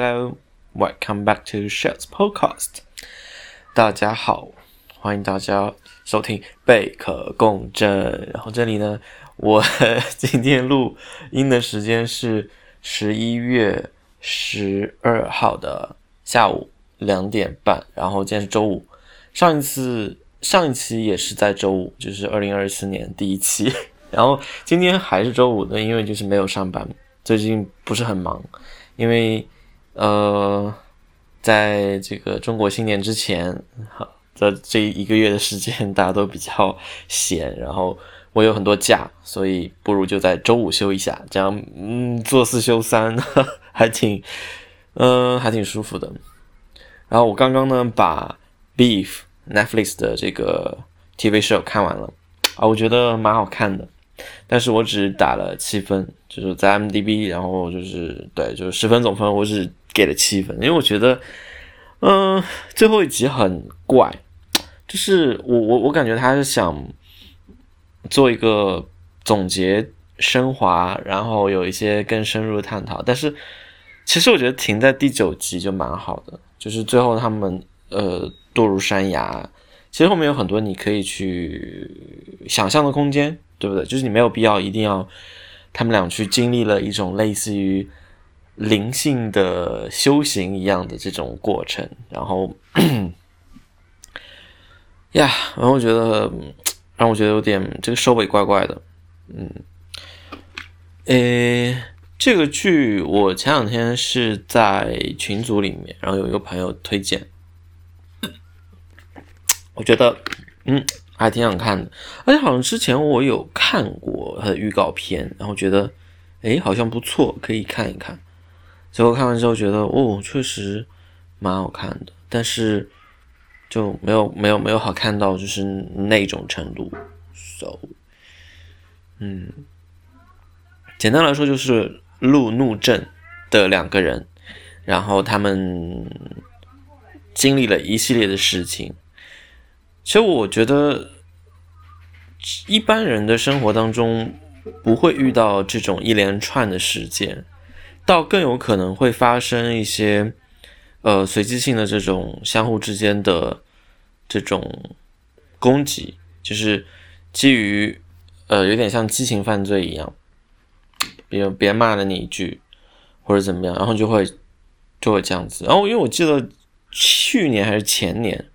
Hello, welcome back to Shells Podcast。大家好，欢迎大家收听贝壳共振。然后这里呢，我今天录音的时间是十一月十二号的下午两点半。然后今天是周五，上一次上一期也是在周五，就是二零二四年第一期。然后今天还是周五的，因为就是没有上班，最近不是很忙。因为，呃，在这个中国新年之前，哈，在这一个月的时间，大家都比较闲，然后我有很多假，所以不如就在周五休一下，这样，嗯，做四休三，还挺，嗯，还挺舒服的。然后我刚刚呢，把 Beef Netflix 的这个 TV show 看完了，啊，我觉得蛮好看的。但是我只打了七分，就是在 M D B，然后就是对，就是十分总分，我只给了七分，因为我觉得，嗯，最后一集很怪，就是我我我感觉他是想做一个总结升华，然后有一些更深入的探讨，但是其实我觉得停在第九集就蛮好的，就是最后他们呃堕入山崖，其实后面有很多你可以去想象的空间。对不对？就是你没有必要一定要他们俩去经历了一种类似于灵性的修行一样的这种过程，然后 呀，然后我觉得让我觉得有点这个收尾怪怪的，嗯，诶，这个剧我前两天是在群组里面，然后有一个朋友推荐，我觉得，嗯。还挺想看的，而且好像之前我有看过它的预告片，然后觉得，哎，好像不错，可以看一看。结果看完之后觉得，哦，确实蛮好看的，但是就没有没有没有好看到就是那种程度。So，嗯，简单来说就是路怒症的两个人，然后他们经历了一系列的事情。其实我觉得，一般人的生活当中不会遇到这种一连串的事件，倒更有可能会发生一些呃随机性的这种相互之间的这种攻击，就是基于呃有点像激情犯罪一样，比如别人骂了你一句或者怎么样，然后就会就会这样子。然后因为我记得去年还是前年。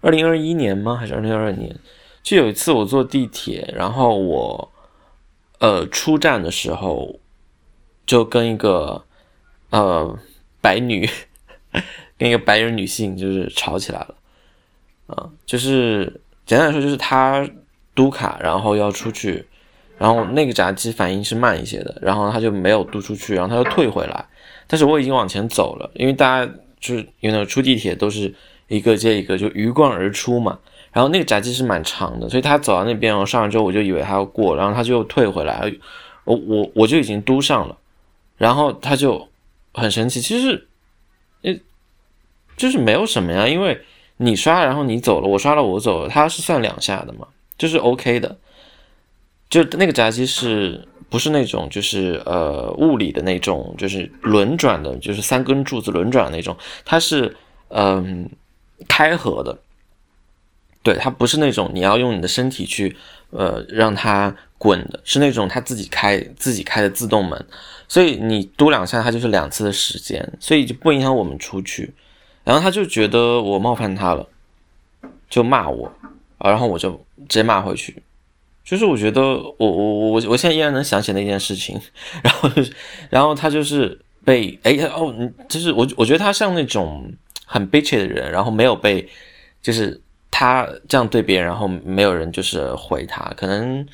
二零二一年吗？还是二零二二年？就有一次我坐地铁，然后我呃出站的时候，就跟一个呃白女，跟一个白人女性就是吵起来了。啊，就是简单来说，就是他嘟卡，然后要出去，然后那个闸机反应是慢一些的，然后他就没有嘟出去，然后他又退回来。但是我已经往前走了，因为大家就是因为出地铁都是。一个接一个就鱼贯而出嘛，然后那个闸机是蛮长的，所以他走到那边，我上来之后我就以为他要过，然后他就退回来，我我我就已经嘟上了，然后他就很神奇，其实，呃，就是没有什么呀，因为你刷然后你走了，我刷了我走了，他是算两下的嘛，就是 OK 的，就那个闸机是不是那种就是呃物理的那种，就是轮转的，就是三根柱子轮转那种，它是嗯。开合的，对，它不是那种你要用你的身体去，呃，让它滚的，是那种它自己开自己开的自动门，所以你嘟两下，它就是两次的时间，所以就不影响我们出去。然后他就觉得我冒犯他了，就骂我，然后我就直接骂回去。就是我觉得我我我我现在依然能想起那件事情，然后然后他就是被哎哦，就是我我觉得他像那种。很 bitch 的人，然后没有被，就是他这样对别人，然后没有人就是回他，可能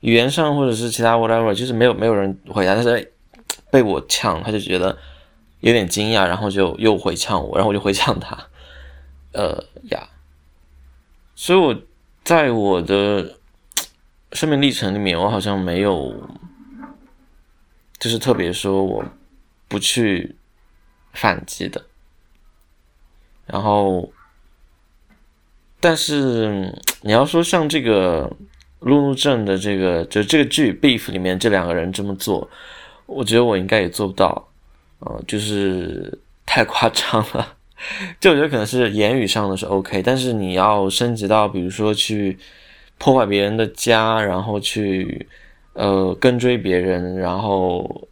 语言上或者是其他 whatever，就是没有没有人回他，但是被我呛，他就觉得有点惊讶，然后就又回呛我，然后我就回呛他，呃呀，所以我在我的生命历程里面，我好像没有，就是特别说我不去反击的。然后，但是你要说像这个路怒症的这个，就这个剧《Beef》里面这两个人这么做，我觉得我应该也做不到。呃，就是太夸张了。就我觉得可能是言语上的是 OK，但是你要升级到比如说去破坏别人的家，然后去呃跟追别人，然后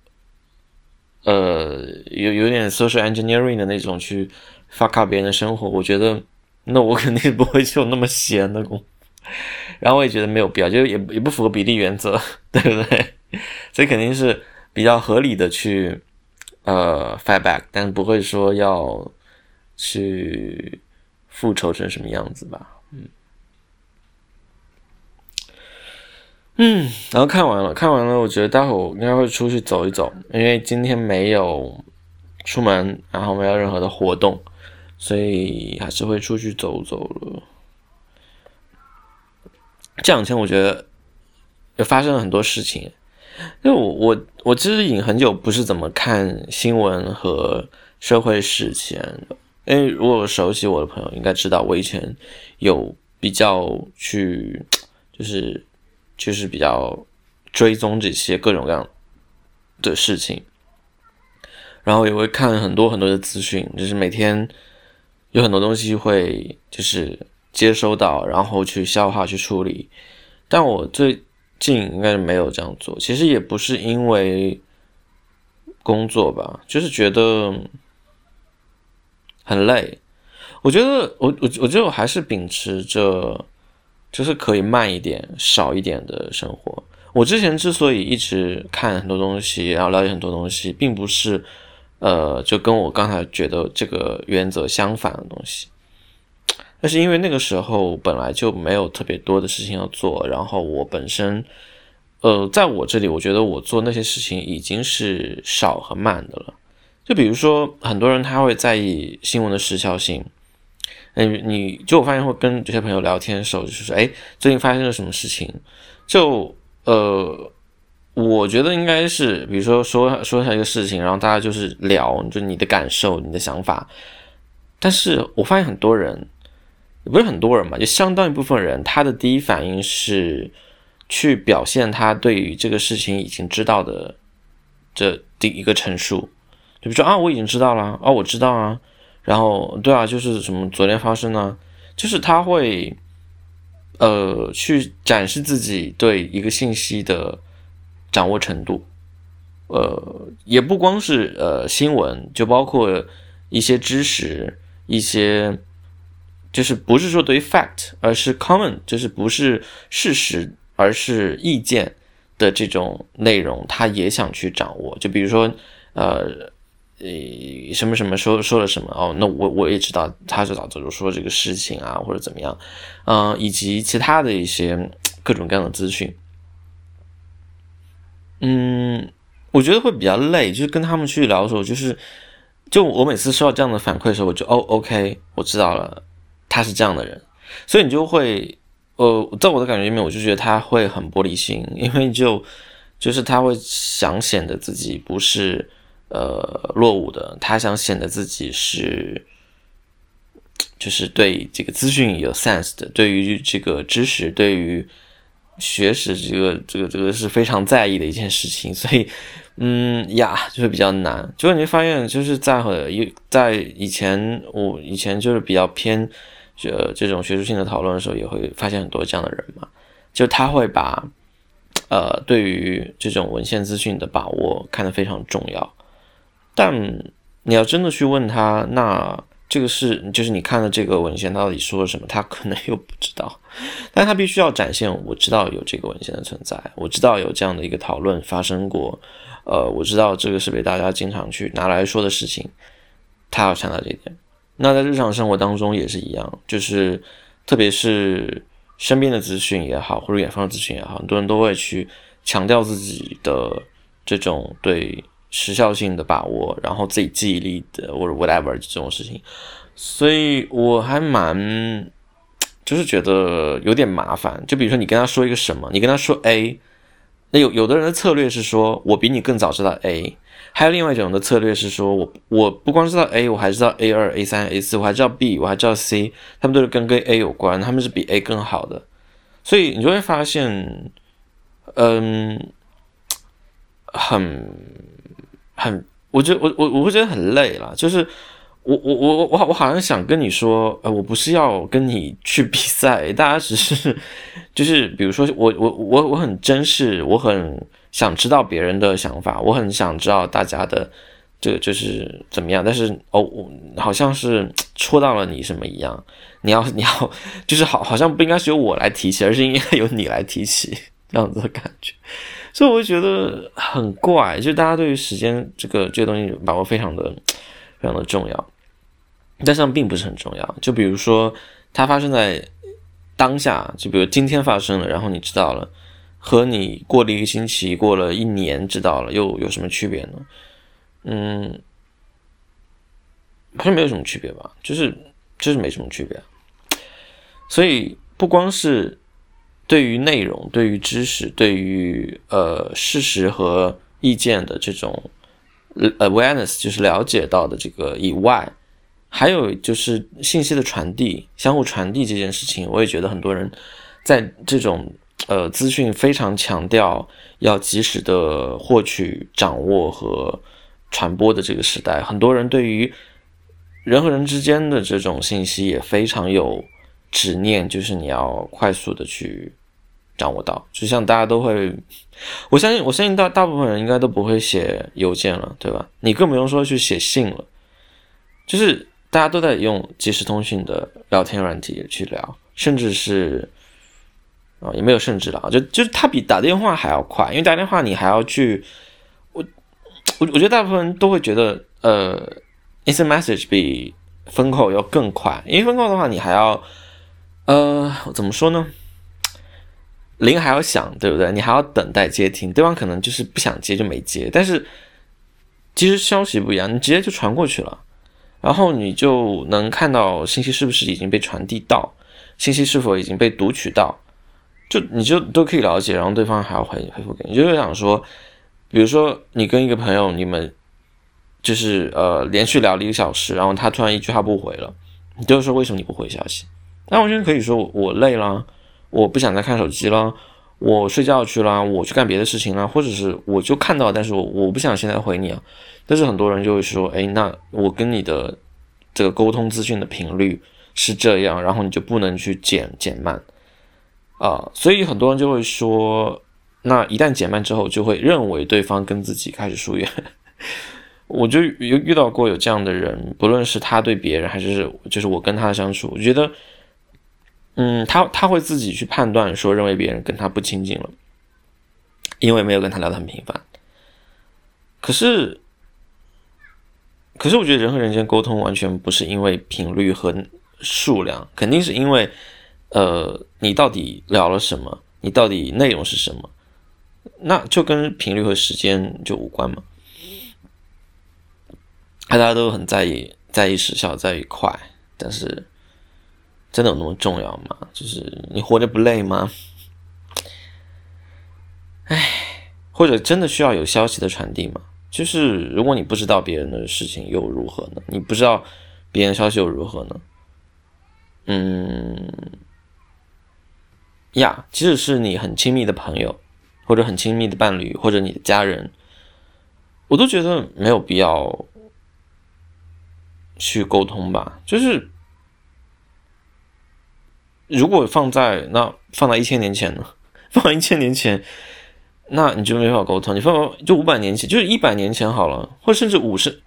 呃有有点 social engineering 的那种去 fuck up 别人的生活，我觉得那我肯定不会有那么闲的工。然后我也觉得没有必要，就也也不符合比例原则，对不对？所以肯定是比较合理的去呃 fight back，但不会说要去复仇成什么样子吧？嗯嗯，然后看完了，看完了，我觉得待会我应该会出去走一走，因为今天没有出门，然后没有任何的活动，所以还是会出去走走了。这两天我觉得也发生了很多事情，因为我我我其实已经很久不是怎么看新闻和社会事件的，因为如果熟悉我的朋友应该知道，我以前有比较去就是就是比较追踪这些各种各样的事情，然后也会看很多很多的资讯，就是每天有很多东西会就是。接收到，然后去消化、去处理。但我最近应该是没有这样做。其实也不是因为工作吧，就是觉得很累。我觉得我我我觉得我还是秉持着，就是可以慢一点、少一点的生活。我之前之所以一直看很多东西，然后了解很多东西，并不是呃，就跟我刚才觉得这个原则相反的东西。但是因为那个时候本来就没有特别多的事情要做，然后我本身，呃，在我这里，我觉得我做那些事情已经是少和慢的了。就比如说，很多人他会在意新闻的时效性，嗯，你就我发现会跟这些朋友聊天的时候，就是说，哎，最近发生了什么事情？就呃，我觉得应该是，比如说说说一下一个事情，然后大家就是聊，就你的感受、你的想法。但是我发现很多人。不是很多人嘛，就相当一部分人，他的第一反应是去表现他对于这个事情已经知道的这第一个陈述，就比如说啊，我已经知道了，啊，我知道啊，然后对啊，就是什么昨天发生呢，就是他会呃去展示自己对一个信息的掌握程度，呃，也不光是呃新闻，就包括一些知识，一些。就是不是说对于 fact，而是 common，就是不是事实，而是意见的这种内容，他也想去掌握。就比如说，呃，呃，什么什么说说了什么哦，那我我也知道他是早就说这个事情啊，或者怎么样，嗯，以及其他的一些各种各样的资讯。嗯，我觉得会比较累，就是跟他们去聊的时候，就是就我每次收到这样的反馈的时候，我就哦，OK，我知道了。他是这样的人，所以你就会，呃，在我的感觉里面，我就觉得他会很玻璃心，因为就就是他会想显得自己不是呃落伍的，他想显得自己是就是对这个资讯有 sense 的，对于这个知识，对于学识这个这个这个是非常在意的一件事情，所以嗯呀，就是比较难。结果你会发现，就是在和在以前，我以前就是比较偏。这这种学术性的讨论的时候，也会发现很多这样的人嘛，就他会把，呃，对于这种文献资讯的把握看得非常重要，但你要真的去问他，那这个是就是你看的这个文献到底说了什么，他可能又不知道，但他必须要展现我知道有这个文献的存在，我知道有这样的一个讨论发生过，呃，我知道这个是被大家经常去拿来说的事情，他要强调这一点。那在日常生活当中也是一样，就是特别是身边的资讯也好，或者远方的资讯也好，很多人都会去强调自己的这种对时效性的把握，然后自己记忆力的或者 whatever 这种事情，所以我还蛮就是觉得有点麻烦。就比如说你跟他说一个什么，你跟他说 A，那有有的人的策略是说我比你更早知道 A。还有另外一种的策略是说，我我不光知道 A，我还知道 A 二、A 三、A 四，我还知道 B，我还知道 C，他们都是跟跟 A 有关，他们是比 A 更好的，所以你就会发现，嗯，很很我觉得我我我会觉得很累了，就是我我我我我我好像想跟你说，呃，我不是要跟你去比赛，大家只是就是比如说我我我我很珍视，我很想知道别人的想法，我很想知道大家的这个就是怎么样，但是哦，我好像是戳到了你什么一样，你要你要就是好好像不应该是由我来提起，而是应该由你来提起这样子的感觉。所以我就觉得很怪，就大家对于时间这个这个东西把握非常的非常的重要，但是并不是很重要。就比如说它发生在当下，就比如今天发生了，然后你知道了，和你过了一个星期、过了一年知道了，又有什么区别呢？嗯，好像没有什么区别吧，就是就是没什么区别。所以不光是。对于内容、对于知识、对于呃事实和意见的这种 awareness，就是了解到的这个以外，还有就是信息的传递、相互传递这件事情，我也觉得很多人在这种呃资讯非常强调要及时的获取、掌握和传播的这个时代，很多人对于人和人之间的这种信息也非常有执念，就是你要快速的去。掌握到，就像大家都会，我相信，我相信大大部分人应该都不会写邮件了，对吧？你更不用说去写信了，就是大家都在用即时通讯的聊天软体去聊，甚至是啊，也没有甚至了啊，就就是它比打电话还要快，因为打电话你还要去，我我我觉得大部分人都会觉得，呃，instant message 比分扣要更快，因为分扣的话你还要，呃，怎么说呢？铃还要响，对不对？你还要等待接听，对方可能就是不想接就没接。但是其实消息不一样，你直接就传过去了，然后你就能看到信息是不是已经被传递到，信息是否已经被读取到，就你就都可以了解。然后对方还要回回复给你，就是想说，比如说你跟一个朋友，你们就是呃连续聊了一个小时，然后他突然一句话不回了，你就说为什么你不回消息？那完全可以说我累了。我不想再看手机了，我睡觉去了，我去干别的事情了，或者是我就看到，但是我我不想现在回你啊。但是很多人就会说，哎，那我跟你的这个沟通资讯的频率是这样，然后你就不能去减减慢啊。所以很多人就会说，那一旦减慢之后，就会认为对方跟自己开始疏远。我就遇遇到过有这样的人，不论是他对别人，还是就是我跟他的相处，我觉得。嗯，他他会自己去判断，说认为别人跟他不亲近了，因为没有跟他聊得很频繁。可是，可是我觉得人和人间沟通完全不是因为频率和数量，肯定是因为，呃，你到底聊了什么，你到底内容是什么，那就跟频率和时间就无关嘛。大家都很在意，在意时效，在意快，但是。真的有那么重要吗？就是你活着不累吗？唉，或者真的需要有消息的传递吗？就是如果你不知道别人的事情又如何呢？你不知道别人消息又如何呢？嗯，呀，即使是你很亲密的朋友，或者很亲密的伴侣，或者你的家人，我都觉得没有必要去沟通吧，就是。如果放在那放在一千年前呢？放在一千年前，那你就没法沟通。你放就五百年前，就是一百年前好了，或甚至五十，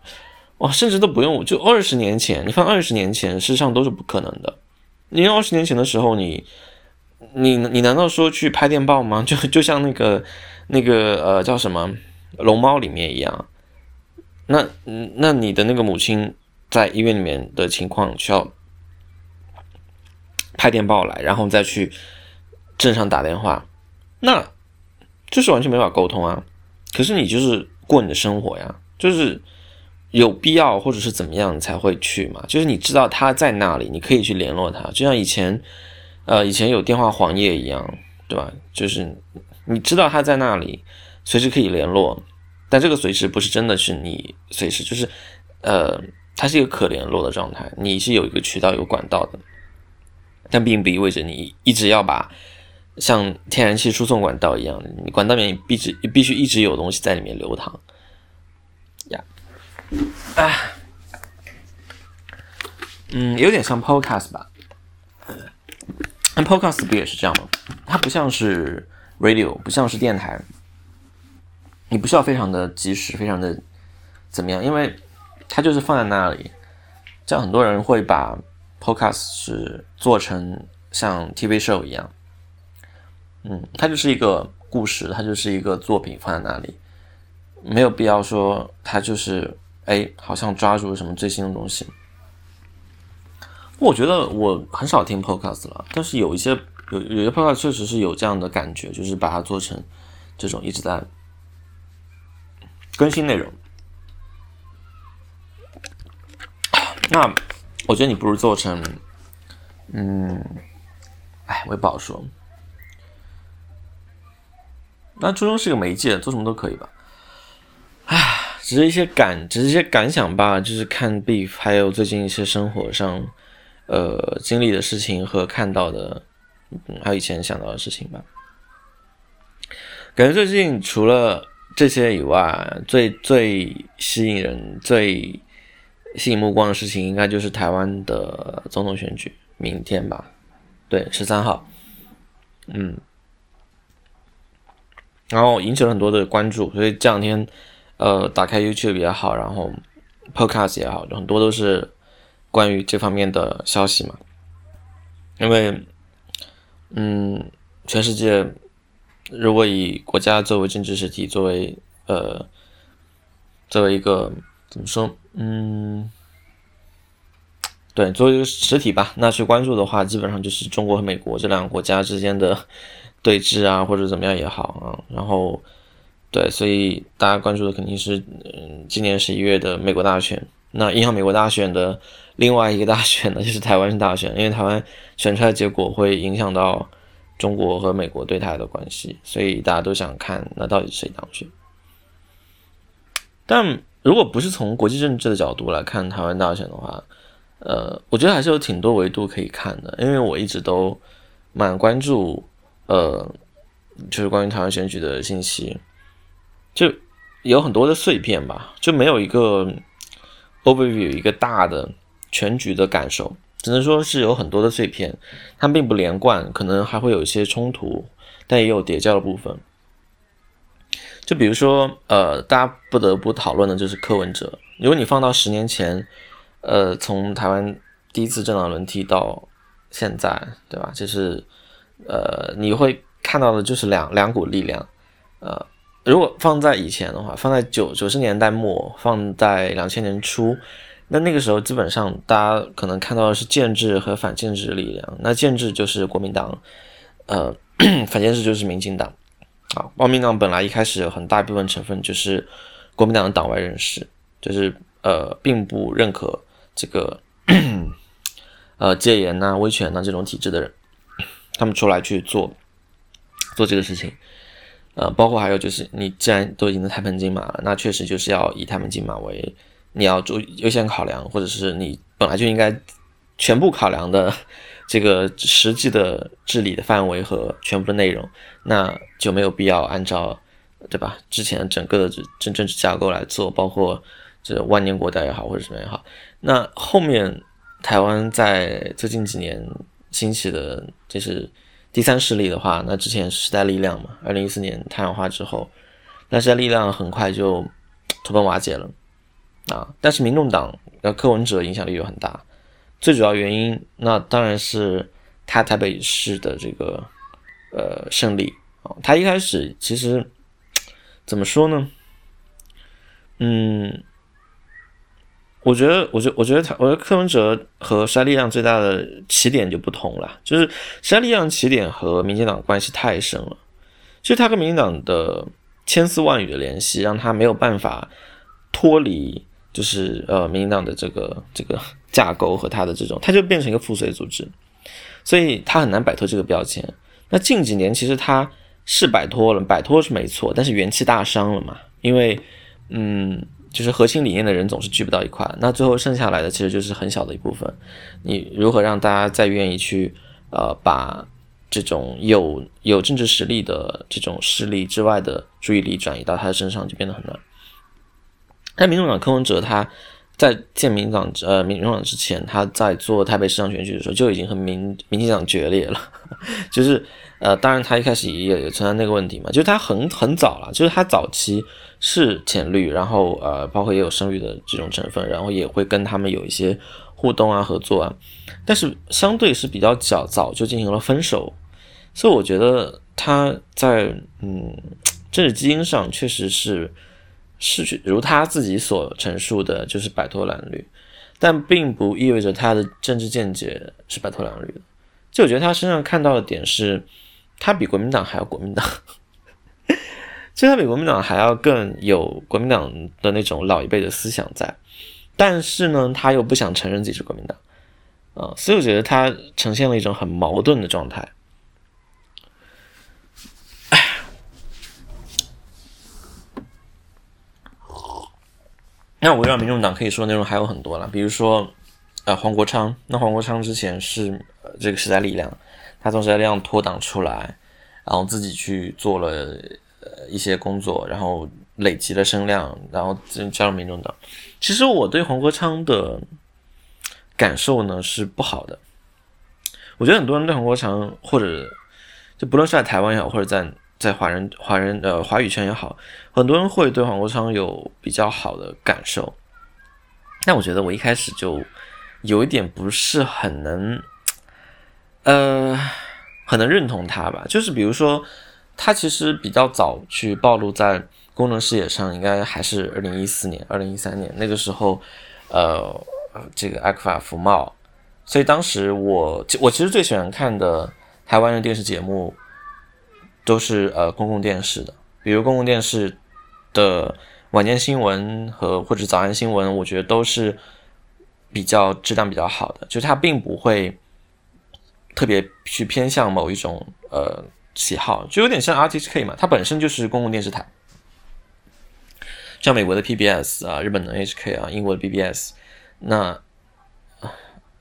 哇，甚至都不用，就二十年前。你放二十年前，事实上都是不可能的。你二十年前的时候，你你你难道说去拍电报吗？就就像那个那个呃叫什么龙猫里面一样？那那你的那个母亲在医院里面的情况需要？派电报来，然后再去镇上打电话，那就是完全没法沟通啊。可是你就是过你的生活呀，就是有必要或者是怎么样才会去嘛。就是你知道他在那里，你可以去联络他，就像以前呃以前有电话黄页一样，对吧？就是你知道他在那里，随时可以联络。但这个随时不是真的是你随时，就是呃，它是一个可联络的状态，你是有一个渠道有管道的。但并不意味着你一直要把像天然气输送管道一样，你管道里面必须必须一直有东西在里面流淌呀。哎，嗯，有点像 Podcast 吧？那 Podcast 不也是这样吗？它不像是 Radio，不像是电台，你不需要非常的及时，非常的怎么样，因为它就是放在那里。像很多人会把 Podcast 是做成像 TV show 一样，嗯，它就是一个故事，它就是一个作品放在那里，没有必要说它就是哎，好像抓住什么最新的东西。我觉得我很少听 podcast 了，但是有一些有有些 podcast 确实是有这样的感觉，就是把它做成这种一直在更新内容。那我觉得你不如做成，嗯，哎，我也不好说。那初中是个媒介，做什么都可以吧。唉，只是一些感，只是一些感想吧，就是看 beef，还有最近一些生活上。呃，经历的事情和看到的，还有以前想到的事情吧。感觉最近除了这些以外，最最吸引人、最吸引目光的事情，应该就是台湾的总统选举，明天吧？对，十三号。嗯，然后引起了很多的关注，所以这两天，呃，打开 YouTube 也好，然后 Podcast 也好，很多都是。关于这方面的消息嘛，因为，嗯，全世界如果以国家作为政治实体，作为呃，作为一个怎么说，嗯，对，作为一个实体吧，那去关注的话，基本上就是中国和美国这两个国家之间的 对峙啊，或者怎么样也好啊，然后，对，所以大家关注的肯定是，嗯，今年十一月的美国大选，那影响美国大选的。另外一个大选呢，就是台湾大选，因为台湾选出来结果会影响到中国和美国对台的关系，所以大家都想看那到底谁当选。但如果不是从国际政治的角度来看台湾大选的话，呃，我觉得还是有挺多维度可以看的，因为我一直都蛮关注，呃，就是关于台湾选举的信息，就有很多的碎片吧，就没有一个 overview 一个大的。全局的感受，只能说是有很多的碎片，它并不连贯，可能还会有一些冲突，但也有叠加的部分。就比如说，呃，大家不得不讨论的就是柯文哲。如果你放到十年前，呃，从台湾第一次政党轮替到现在，对吧？就是，呃，你会看到的就是两两股力量。呃，如果放在以前的话，放在九九十年代末，放在两千年初。那那个时候，基本上大家可能看到的是建制和反建制力量。那建制就是国民党，呃，反建制就是民进党。啊，国民党本来一开始有很大一部分成分就是国民党的党外人士，就是呃，并不认可这个 呃戒严呐、威权呐这种体制的人，他们出来去做做这个事情。呃，包括还有就是，你既然都已经在太平金马了，那确实就是要以太平金马为。你要做优先考量，或者是你本来就应该全部考量的这个实际的治理的范围和全部的内容，那就没有必要按照对吧？之前整个的政政治架构来做，包括这万年国代也好，或者什么也好。那后面台湾在最近几年兴起的，就是第三势力的话，那之前时代力量嘛，二零一四年太阳花之后，那时代力量很快就 土崩瓦解了。啊，但是民众党的柯文哲影响力又很大，最主要原因那当然是他台北市的这个呃胜利啊。他一开始其实怎么说呢？嗯，我觉得，我觉，我觉得他，我觉得柯文哲和沙利量最大的起点就不同了，就是沙利量起点和民进党关系太深了，其实他跟民进党的千丝万缕的联系，让他没有办法脱离。就是呃，民进党的这个这个架构和他的这种，他就变成一个附随组织，所以他很难摆脱这个标签。那近几年其实他是摆脱了，摆脱是没错，但是元气大伤了嘛，因为嗯，就是核心理念的人总是聚不到一块，那最后剩下来的其实就是很小的一部分。你如何让大家再愿意去呃，把这种有有政治实力的这种势力之外的注意力转移到他的身上，就变得很难。但民主党柯文哲他在建民党呃民主党之前，他在做台北市长选举的时候就已经和民民进党决裂了，就是呃，当然他一开始也也存在那个问题嘛，就是他很很早了，就是他早期是浅绿，然后呃，包括也有深绿的这种成分，然后也会跟他们有一些互动啊合作啊，但是相对是比较早早就进行了分手，所以我觉得他在嗯政治基因上确实是。是如他自己所陈述的，就是摆脱蓝绿，但并不意味着他的政治见解是摆脱蓝绿的。就我觉得他身上看到的点是，他比国民党还要国民党，就他比国民党还要更有国民党的那种老一辈的思想在，但是呢，他又不想承认自己是国民党，啊，所以我觉得他呈现了一种很矛盾的状态。那围绕民众党可以说内容还有很多了，比如说，呃，黄国昌。那黄国昌之前是这个时代力量，他从时代力量脱党出来，然后自己去做了呃一些工作，然后累积了声量，然后加入民众党。其实我对黄国昌的感受呢是不好的。我觉得很多人对黄国昌，或者就不论是在台湾也好，或者在在华人华人呃华语圈也好，很多人会对黄国昌有比较好的感受，但我觉得我一开始就有一点不是很能，呃，很能认同他吧。就是比如说，他其实比较早去暴露在公众视野上，应该还是二零一四年、二零一三年那个时候，呃，这个阿克法福茂，所以当时我我其实最喜欢看的台湾的电视节目。都是呃公共电视的，比如公共电视的晚间新闻和或者早安新闻，我觉得都是比较质量比较好的，就是它并不会特别去偏向某一种呃喜好，就有点像 RTK 嘛，它本身就是公共电视台，像美国的 PBS 啊，日本的 HK 啊，英国的 BBS，那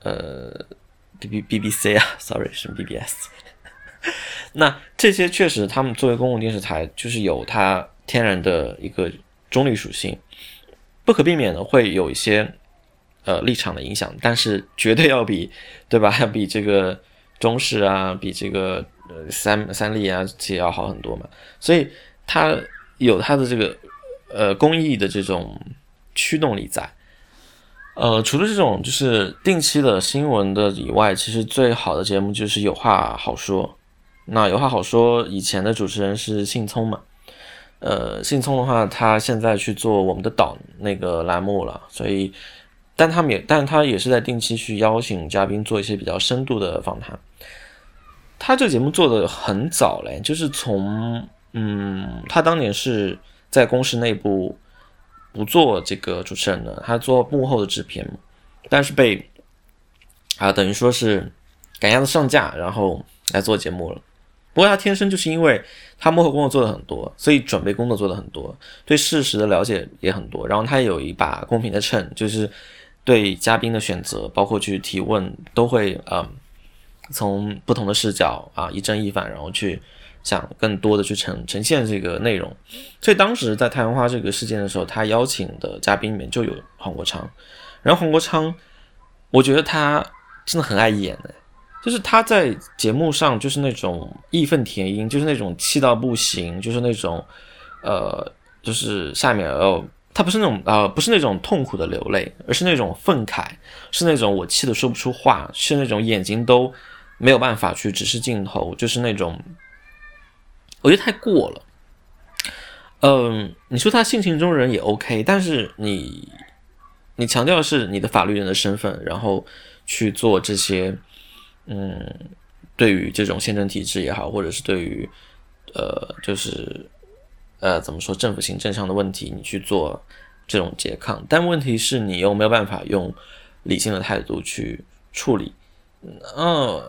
呃 B B B B C 啊，sorry 是 BBS。那这些确实，他们作为公共电视台，就是有它天然的一个中立属性，不可避免的会有一些呃立场的影响，但是绝对要比对吧？要 比这个中视啊，比这个呃三三立啊这些要好很多嘛。所以它有它的这个呃公益的这种驱动力在。呃，除了这种就是定期的新闻的以外，其实最好的节目就是有话好说。那有话好说，以前的主持人是信聪嘛？呃，信聪的话，他现在去做我们的岛那个栏目了，所以，但他们也，但他也是在定期去邀请嘉宾做一些比较深度的访谈。他这个节目做的很早嘞，就是从，嗯，他当年是在公司内部不做这个主持人的，他做幕后的制片，但是被啊，等于说是赶鸭子上架，然后来做节目了。不过他天生就是因为他幕后工作做的很多，所以准备工作做的很多，对事实的了解也很多。然后他有一把公平的秤，就是对嘉宾的选择，包括去提问，都会嗯从不同的视角啊一正一反，然后去想更多的去呈呈现这个内容。所以当时在太阳花这个事件的时候，他邀请的嘉宾里面就有黄国昌。然后黄国昌，我觉得他真的很爱演的。就是他在节目上就是那种义愤填膺，就是那种气到不行，就是那种，呃，就是下面哦，他不是那种呃，不是那种痛苦的流泪，而是那种愤慨，是那种我气的说不出话，是那种眼睛都没有办法去直视镜头，就是那种，我觉得太过了。嗯，你说他性情中人也 OK，但是你你强调的是你的法律人的身份，然后去做这些。嗯，对于这种宪政体制也好，或者是对于呃，就是呃，怎么说政府行政上的问题，你去做这种拮抗，但问题是你又没有办法用理性的态度去处理，嗯，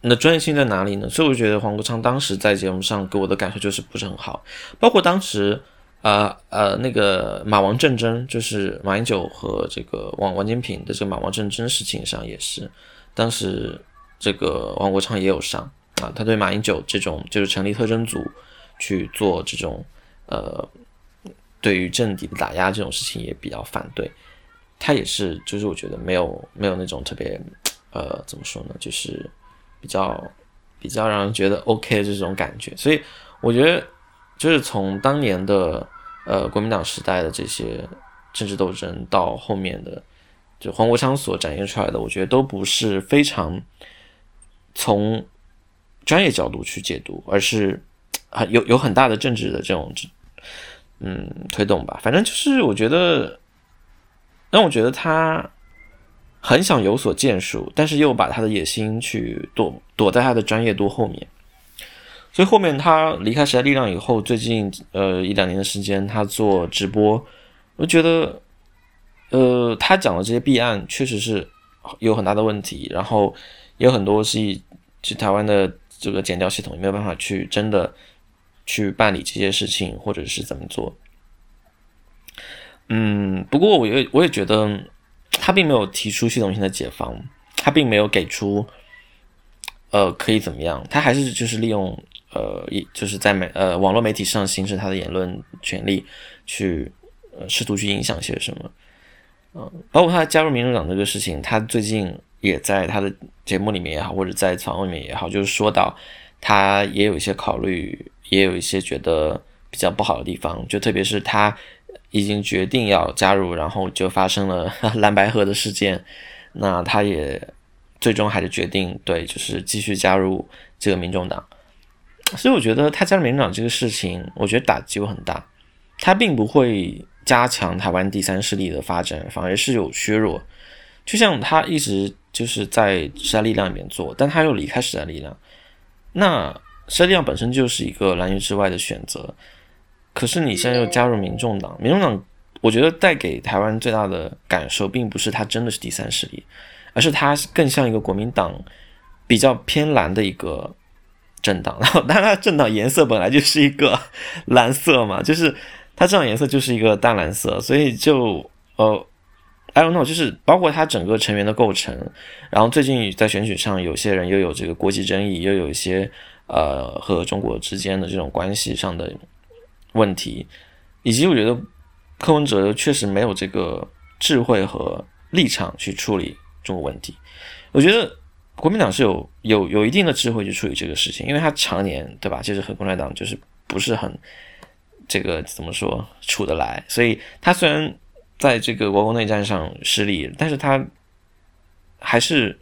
那专业性在哪里呢？所以我觉得黄国昌当时在节目上给我的感受就是不是很好，包括当时呃呃那个马王政争，就是马英九和这个王王金平的这个马王政争事情上也是，当时。这个王国昌也有上啊，他对马英九这种就是成立特侦组去做这种呃对于政敌的打压这种事情也比较反对。他也是，就是我觉得没有没有那种特别，呃，怎么说呢，就是比较比较让人觉得 OK 的这种感觉。所以我觉得，就是从当年的呃国民党时代的这些政治斗争到后面的，就黄国昌所展现出来的，我觉得都不是非常从专业角度去解读，而是 很有有很大的政治的这种嗯推动吧。反正就是我觉得。让我觉得他很想有所建树，但是又把他的野心去躲躲在他的专业度后面。所以后面他离开时代力量以后，最近呃一两年的时间，他做直播，我觉得呃他讲的这些弊案确实是有很大的问题，然后有很多是以去台湾的这个检调系统也没有办法去真的去办理这些事情，或者是怎么做。嗯，不过我也我也觉得，他并没有提出系统性的解放，他并没有给出，呃，可以怎么样，他还是就是利用呃，一就是在媒呃网络媒体上行使他的言论权利，去呃试图去影响些什么，嗯，包括他加入民主党这个事情，他最近也在他的节目里面也好，或者在访里面也好，就是说到他也有一些考虑，也有一些觉得比较不好的地方，就特别是他。已经决定要加入，然后就发生了 蓝白河的事件，那他也最终还是决定对，就是继续加入这个民众党。所以我觉得他加入民众党这个事情，我觉得打击会很大。他并不会加强台湾第三势力的发展，反而是有削弱。就像他一直就是在时代力量里面做，但他又离开时代力量，那时代力量本身就是一个蓝营之外的选择。可是你现在又加入民众党，民众党，我觉得带给台湾最大的感受，并不是它真的是第三势力，而是它更像一个国民党比较偏蓝的一个政党。然后，但它政党颜色本来就是一个蓝色嘛，就是它这种颜色就是一个淡蓝色，所以就呃，I don't know，就是包括他整个成员的构成。然后最近在选举上，有些人又有这个国际争议，又有一些呃和中国之间的这种关系上的。问题，以及我觉得柯文哲确实没有这个智慧和立场去处理中国问题。我觉得国民党是有有有一定的智慧去处理这个事情，因为他常年对吧，就是和共产党就是不是很这个怎么说处得来，所以他虽然在这个国共内战上失利，但是他还是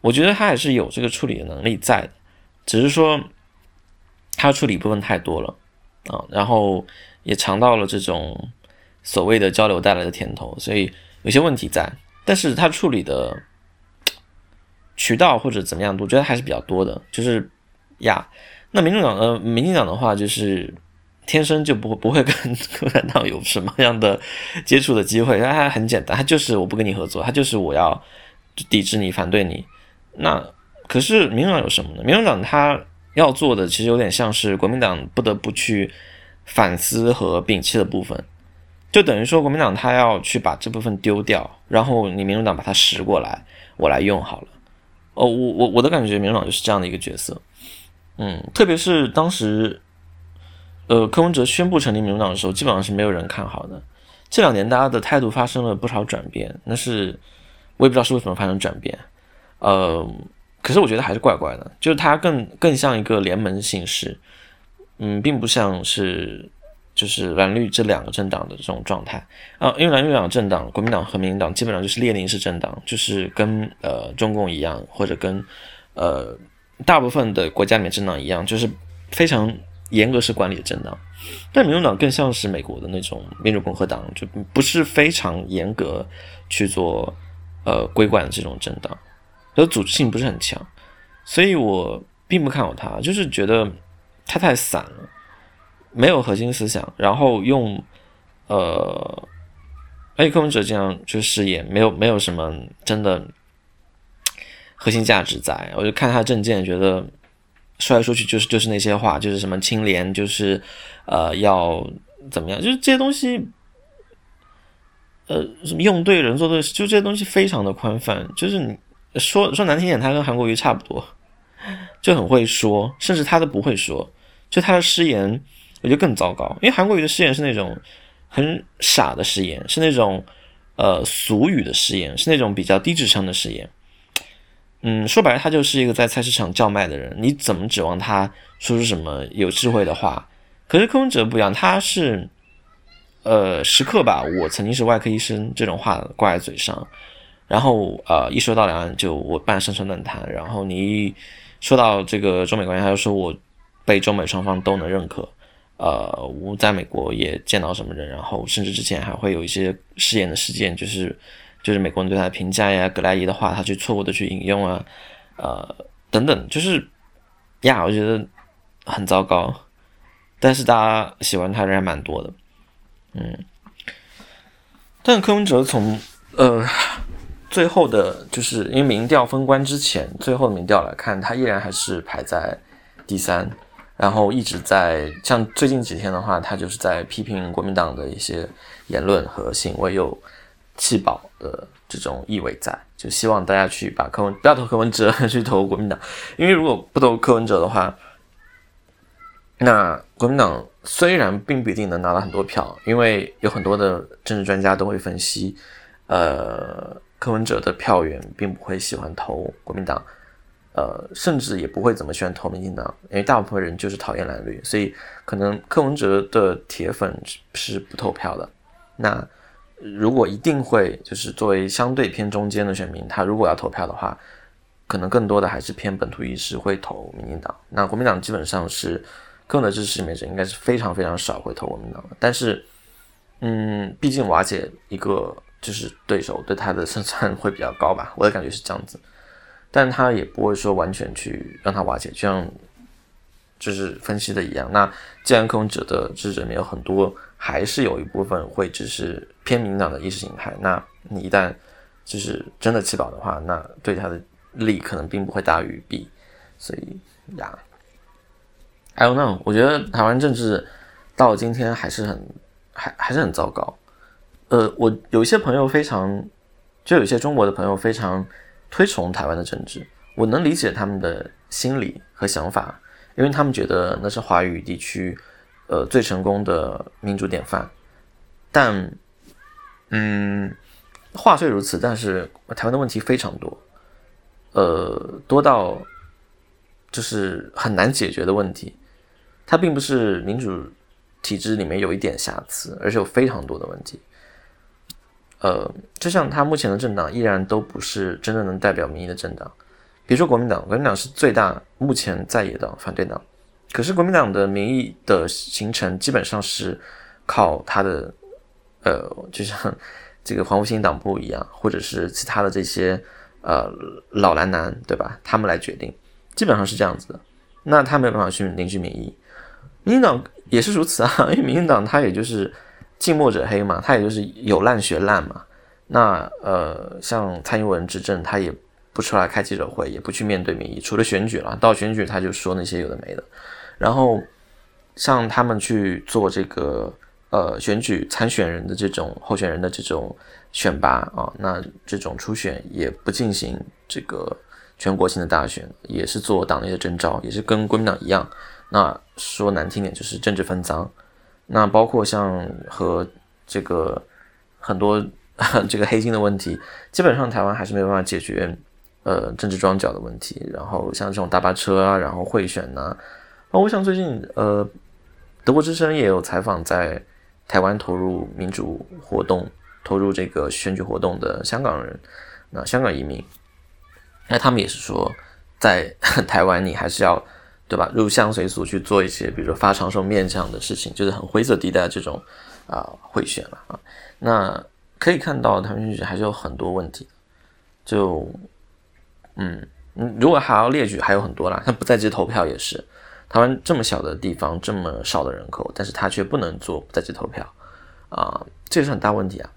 我觉得他还是有这个处理的能力在的，只是说他处理部分太多了。啊，然后也尝到了这种所谓的交流带来的甜头，所以有些问题在，但是他处理的渠道或者怎么样，我觉得还是比较多的。就是呀，那民主党呃，民进党的话，就是天生就不会不会跟共产党有什么样的接触的机会，他很简单，他就是我不跟你合作，他就是我要抵制你、反对你。那可是民主党有什么呢？民主党他。要做的其实有点像是国民党不得不去反思和摒弃的部分，就等于说国民党他要去把这部分丢掉，然后你民主党把它拾过来，我来用好了。哦，我我我的感觉，民主党就是这样的一个角色。嗯，特别是当时，呃，柯文哲宣布成立民主党的时候，基本上是没有人看好的。这两年大家的态度发生了不少转变，那是我也不知道是为什么发生转变，呃。可是我觉得还是怪怪的，就是它更更像一个联盟形式，嗯，并不像是就是蓝绿这两个政党的这种状态啊。因为蓝绿两政党，国民党和民进党基本上就是列宁式政党，就是跟呃中共一样，或者跟呃大部分的国家里面政党一样，就是非常严格式管理的政党。但民主党更像是美国的那种民主共和党，就不是非常严格去做呃规管的这种政党。的组织性不是很强，所以我并不看好他，就是觉得他太散了，没有核心思想，然后用呃，艾克文哲这样就是也没有没有什么真的核心价值在。我就看他证件，觉得说来说去就是就是那些话，就是什么清廉，就是呃要怎么样，就是这些东西，呃什么用对人做对事，就这些东西非常的宽泛，就是你。说说难听点，他跟韩国瑜差不多，就很会说，甚至他都不会说，就他的失言，我觉得更糟糕。因为韩国瑜的失言是那种很傻的誓言，是那种呃俗语的誓言，是那种比较低智商的誓言。嗯，说白了，他就是一个在菜市场叫卖的人，你怎么指望他说出什么有智慧的话？可是柯文哲不一样，他是呃时刻把我曾经是外科医生这种话挂在嘴上，然后呃一说到两岸就我办深圳论坛，然后你一说到这个中美关系，他就说我被中美双方都能认可。呃，我在美国也见到什么人，然后甚至之前还会有一些试验的事件，就是就是美国人对他的评价呀，格莱伊的话，他去错误的去引用啊，呃等等，就是呀，我觉得很糟糕，但是大家喜欢他人还蛮多的，嗯，但柯文哲从呃最后的，就是因为民调封关之前，最后的民调来看，他依然还是排在第三。然后一直在像最近几天的话，他就是在批评国民党的一些言论和行为有弃保的这种意味在，就希望大家去把柯文不要投柯文哲，去投国民党，因为如果不投柯文哲的话，那国民党虽然并不一定能拿到很多票，因为有很多的政治专家都会分析，呃，柯文哲的票源并不会喜欢投国民党。呃，甚至也不会怎么喜欢投民进党，因为大部分人就是讨厌蓝绿，所以可能柯文哲的铁粉是不投票的。那如果一定会，就是作为相对偏中间的选民，他如果要投票的话，可能更多的还是偏本土意识会投民进党。那国民党基本上是柯文哲支持里面应该是非常非常少会投国民党。但是，嗯，毕竟瓦解一个就是对手，对他的胜算会比较高吧？我的感觉是这样子。但他也不会说完全去让他瓦解，就像就是分析的一样。那既然柯文哲的支持者里面有很多，还是有一部分会只是偏民党的意识形态。那你一旦就是真的弃保的话，那对他的利可能并不会大于弊。所以呀，I don't know。我觉得台湾政治到今天还是很还还是很糟糕。呃，我有一些朋友非常，就有一些中国的朋友非常。推崇台湾的政治，我能理解他们的心理和想法，因为他们觉得那是华语地区，呃最成功的民主典范。但，嗯，话虽如此，但是台湾的问题非常多，呃，多到就是很难解决的问题。它并不是民主体制里面有一点瑕疵，而是有非常多的问题。呃，就像他目前的政党依然都不是真正能代表民意的政党，比如说国民党，国民党是最大目前在野的反对党，可是国民党的民意的形成基本上是靠他的，呃，就像这个黄复兴党部一样，或者是其他的这些呃老蓝男，对吧？他们来决定，基本上是这样子的。那他没有办法去凝聚民意，民进党也是如此啊，因为民进党他也就是。近墨者黑嘛，他也就是有烂学烂嘛。那呃，像蔡英文执政，他也不出来开记者会，也不去面对民意，除了选举了，到选举他就说那些有的没的。然后像他们去做这个呃选举参选人的这种候选人的这种选拔啊，那这种初选也不进行这个全国性的大选，也是做党内的征召，也是跟国民党一样。那说难听点就是政治分赃。那包括像和这个很多 这个黑金的问题，基本上台湾还是没有办法解决，呃，政治庄脚的问题。然后像这种大巴车啊，然后贿选呐，包括像最近呃，德国之声也有采访在台湾投入民主活动、投入这个选举活动的香港人，那香港移民，那他们也是说，在 台湾你还是要。对吧？入乡随俗去做一些，比如说发长寿面这样的事情，就是很灰色地带这种啊贿选了啊。那可以看到，他们选举还是有很多问题。就嗯嗯，如果还要列举，还有很多啦。像不在籍投票也是，台湾这么小的地方，这么少的人口，但是他却不能做不在籍投票啊，这是很大问题啊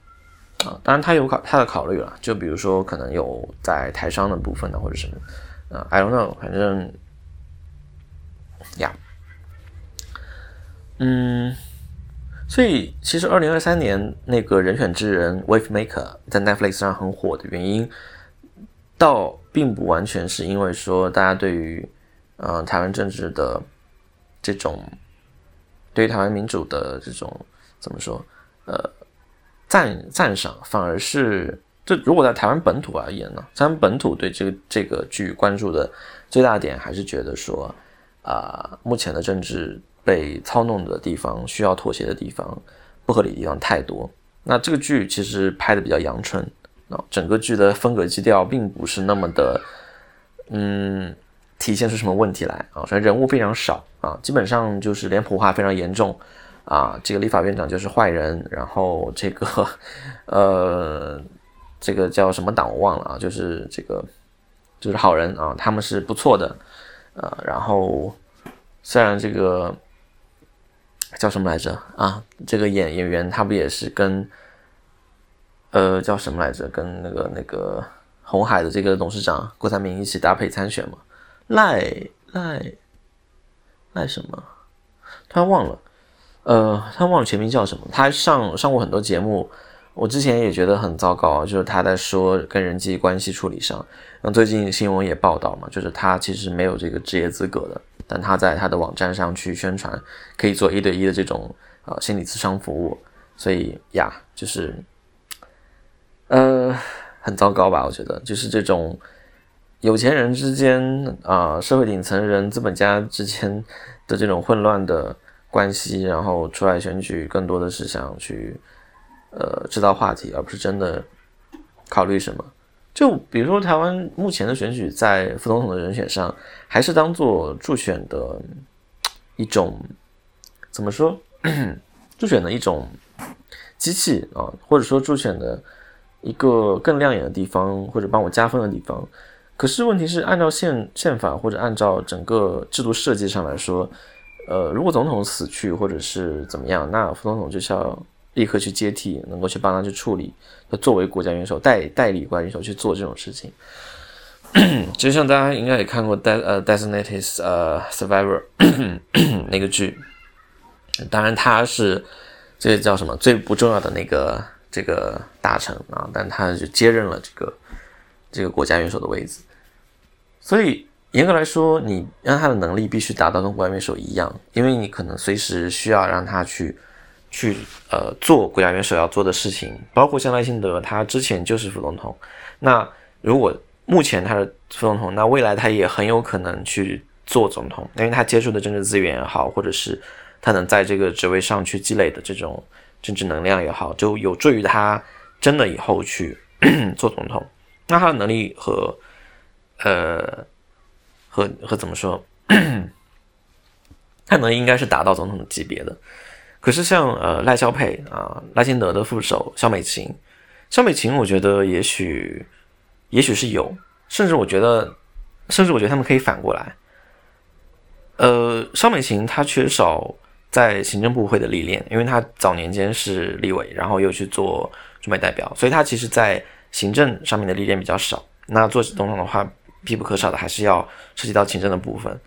啊！当然他有考他的考虑了，就比如说可能有在台商的部分呢，或者什么啊，I don't know，反正。呀，嗯，所以其实二零二三年那个人选之人 Wave Maker 在 Netflix 上很火的原因，倒并不完全是因为说大家对于嗯台湾政治的这种，对于台湾民主的这种怎么说，呃赞赞赏，反而是就如果在台湾本土而言呢，台湾本土对这个这个剧关注的最大点还是觉得说啊，目前的政治被操弄的地方，需要妥协的地方，不合理的地方太多。那这个剧其实拍的比较阳春，啊，整个剧的风格基调并不是那么的，嗯，体现出什么问题来啊？所以人物非常少啊，基本上就是脸谱化非常严重啊。这个立法院长就是坏人，然后这个呃，这个叫什么党我忘了啊，就是这个就是好人啊，他们是不错的，呃，然后虽然这个。叫什么来着啊？这个演演员他不也是跟，呃，叫什么来着？跟那个那个红海的这个董事长郭台铭一起搭配参选嘛？赖赖赖什么？他忘了，呃，他忘了全名叫什么？他上上过很多节目，我之前也觉得很糟糕，就是他在说跟人际关系处理上，那最近新闻也报道嘛，就是他其实没有这个职业资格的。但他在他的网站上去宣传，可以做一对一的这种呃心理咨商服务，所以呀，就是呃很糟糕吧？我觉得就是这种有钱人之间啊，社会顶层人、资本家之间的这种混乱的关系，然后出来选举，更多的是想去呃制造话题，而不是真的考虑什么。就比如说，台湾目前的选举在副总统的人选上，还是当做助选的一种怎么说？助选的一种机器啊，或者说助选的一个更亮眼的地方，或者帮我加分的地方。可是问题是，按照宪宪法或者按照整个制度设计上来说，呃，如果总统死去或者是怎么样，那副总统就是要。立刻去接替，能够去帮他去处理，他作为国家元首代代理国家元首去做这种事情。就像大家应该也看过《代呃 Designated 呃 Survivor 》那个剧，当然他是这个叫什么最不重要的那个这个大臣啊，但他就接任了这个这个国家元首的位置。所以严格来说，你让他的能力必须达到跟国家元首一样，因为你可能随时需要让他去。去呃做国家元首要做的事情，包括像赖清德，他之前就是副总统。那如果目前他是副总统，那未来他也很有可能去做总统，因为他接触的政治资源也好，或者是他能在这个职位上去积累的这种政治能量也好，就有助于他真的以后去做总统。那他的能力和呃和和怎么说？他能应该是达到总统级别的。可是像呃赖萧佩啊赖清德的副手肖美琴，肖美琴我觉得也许也许是有，甚至我觉得甚至我觉得他们可以反过来。呃，肖美琴她缺少在行政部会的历练，因为她早年间是立委，然后又去做驻美代表，所以她其实在行政上面的历练比较少。那做总统的话，必不可少的还是要涉及到行政的部分。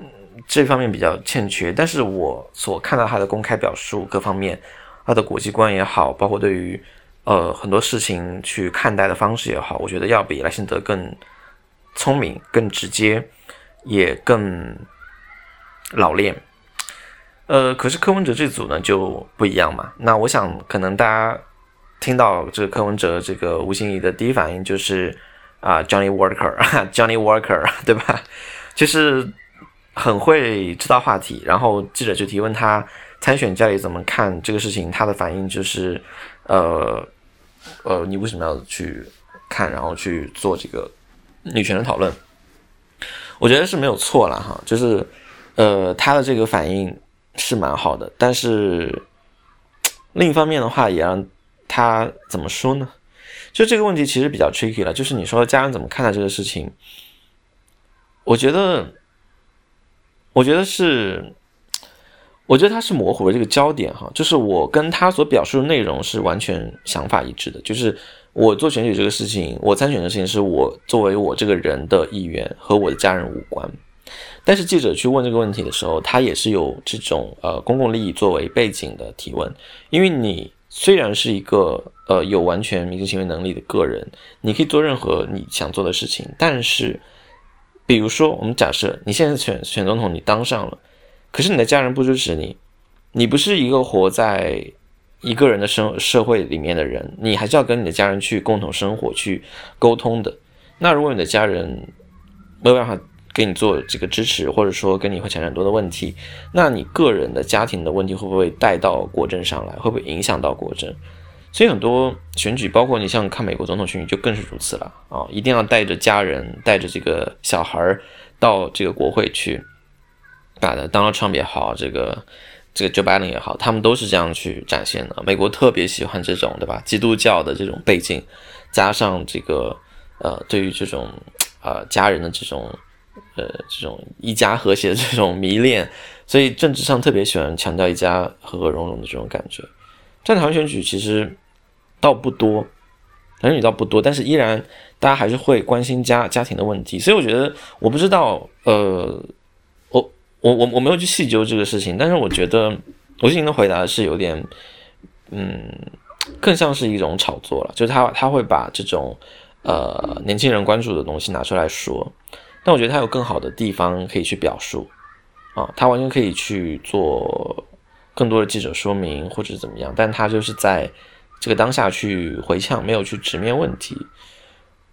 嗯这方面比较欠缺，但是我所看到他的公开表述各方面，他的国际观也好，包括对于呃很多事情去看待的方式也好，我觉得要比赖幸德更聪明、更直接，也更老练。呃，可是柯文哲这组呢就不一样嘛。那我想可能大家听到这个柯文哲这个吴欣怡的第一反应就是啊，Johnny Walker，Johnny Walker，对吧？就是。很会制造话题，然后记者就提问他参选家里怎么看这个事情，他的反应就是，呃，呃，你为什么要去看，然后去做这个女权的讨论？我觉得是没有错了哈，就是，呃，他的这个反应是蛮好的，但是另一方面的话，也让他怎么说呢？就这个问题其实比较 tricky 了，就是你说家人怎么看待这个事情？我觉得。我觉得是，我觉得他是模糊的这个焦点哈，就是我跟他所表述的内容是完全想法一致的，就是我做选举这个事情，我参选的事情是我作为我这个人的意愿和我的家人无关。但是记者去问这个问题的时候，他也是有这种呃公共利益作为背景的提问，因为你虽然是一个呃有完全民事行为能力的个人，你可以做任何你想做的事情，但是。比如说，我们假设你现在选选总统，你当上了，可是你的家人不支持你，你不是一个活在一个人的生社会里面的人，你还是要跟你的家人去共同生活、去沟通的。那如果你的家人没有办法给你做这个支持，或者说跟你会产生很多的问题，那你个人的家庭的问题会不会带到国政上来？会不会影响到国政？所以很多选举，包括你像看美国总统选举，就更是如此了啊！一定要带着家人、带着这个小孩儿到这个国会去打的。Donald Trump 也好，这个这个 Joe Biden 也好，他们都是这样去展现的。美国特别喜欢这种，对吧？基督教的这种背景，加上这个呃，对于这种呃家人的这种呃这种一家和谐的这种迷恋，所以政治上特别喜欢强调一家和和融融的这种感觉。在台湾选举其实。倒不多，男女倒不多，但是依然大家还是会关心家家庭的问题，所以我觉得我不知道，呃，我我我我没有去细究这个事情，但是我觉得我进行的回答是有点，嗯，更像是一种炒作了，就是他他会把这种呃年轻人关注的东西拿出来说，但我觉得他有更好的地方可以去表述啊，他完全可以去做更多的记者说明或者怎么样，但他就是在。这个当下去回呛，没有去直面问题，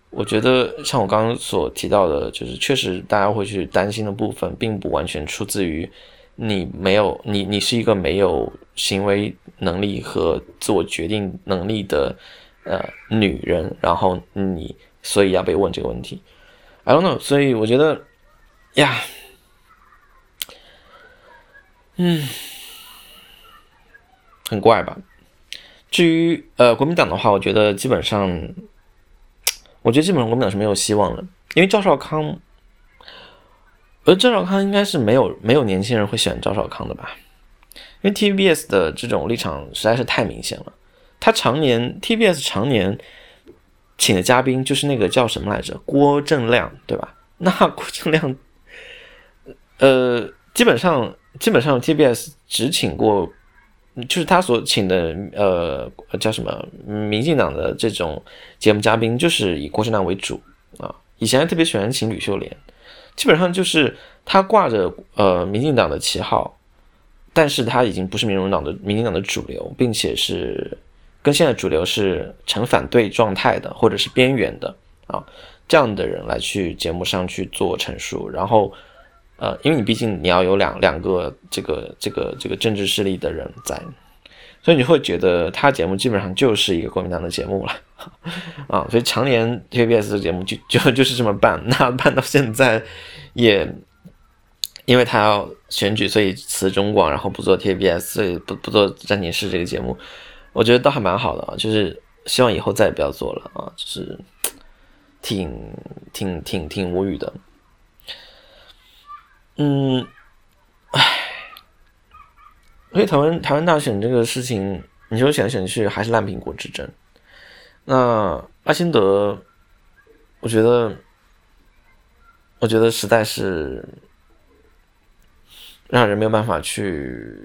我觉得像我刚刚所提到的，就是确实大家会去担心的部分，并不完全出自于你没有你你是一个没有行为能力和自我决定能力的呃女人，然后你所以要被问这个问题，I don't know，所以我觉得呀，嗯，很怪吧。至于呃国民党的话，我觉得基本上，我觉得基本上国民党是没有希望了，因为赵少康，而赵少康应该是没有没有年轻人会选赵少康的吧，因为 TVBS 的这种立场实在是太明显了，他常年 TVBS 常年请的嘉宾就是那个叫什么来着郭正亮对吧？那郭正亮，呃，基本上基本上 TBS 只请过。就是他所请的，呃，叫什么？民进党的这种节目嘉宾，就是以郭正亮为主啊。以前特别喜欢请吕秀莲，基本上就是他挂着呃民进党的旗号，但是他已经不是民进党的民进党的主流，并且是跟现在主流是成反对状态的，或者是边缘的啊，这样的人来去节目上去做陈述，然后。呃，因为你毕竟你要有两两个这个这个这个政治势力的人在，所以你会觉得他节目基本上就是一个国民党的节目了啊，所以常年 TVBS 的节目就就就是这么办，那办到现在也因为他要选举，所以辞中广，然后不做 TBS，所以不不做战情室这个节目，我觉得倒还蛮好的啊，就是希望以后再也不要做了啊，就是挺挺挺挺无语的。嗯，唉，所以台湾台湾大选这个事情，你说选来选去还是烂苹果之争。那阿辛德，我觉得，我觉得实在是让人没有办法去。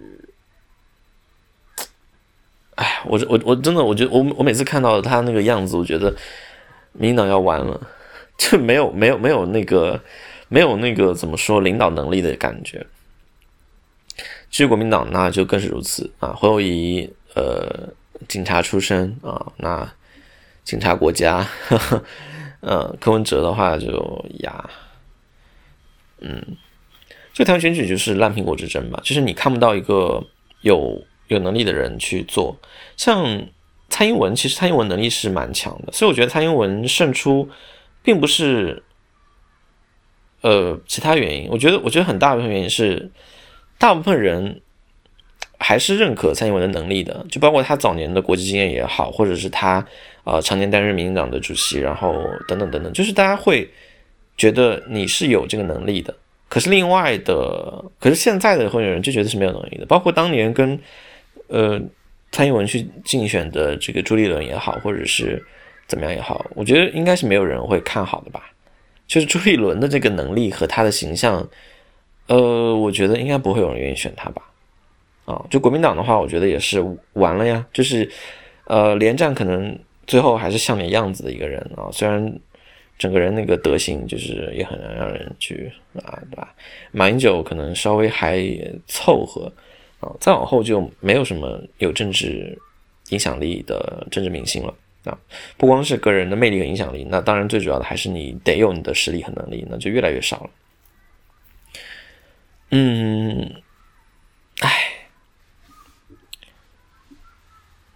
哎，我我我真的，我觉得我我每次看到他那个样子，我觉得民进党要完了，就没有没有没有那个。没有那个怎么说领导能力的感觉。至于国民党，那就更是如此啊。侯友谊，呃，警察出身啊，那警察国家。呃，柯文哲的话就呀，嗯，这台湾选举就是烂苹果之争吧，就是你看不到一个有有能力的人去做。像蔡英文，其实蔡英文能力是蛮强的，所以我觉得蔡英文胜出，并不是。呃，其他原因，我觉得，我觉得很大部分原因是，大部分人还是认可蔡英文的能力的，就包括他早年的国际经验也好，或者是他呃常年担任民进党的主席，然后等等等等，就是大家会觉得你是有这个能力的。可是另外的，可是现在的候选人就觉得是没有能力的，包括当年跟呃蔡英文去竞选的这个朱立伦也好，或者是怎么样也好，我觉得应该是没有人会看好的吧。就是朱立伦的这个能力和他的形象，呃，我觉得应该不会有人愿意选他吧。啊，就国民党的话，我觉得也是完了呀。就是，呃，连战可能最后还是像点样子的一个人啊，虽然整个人那个德行就是也很难让人去啊，对吧？马英九可能稍微还凑合再往后就没有什么有政治影响力的政治明星了啊，不光是个人的魅力和影响力，那当然最主要的还是你得有你的实力和能力，那就越来越少了。嗯，唉，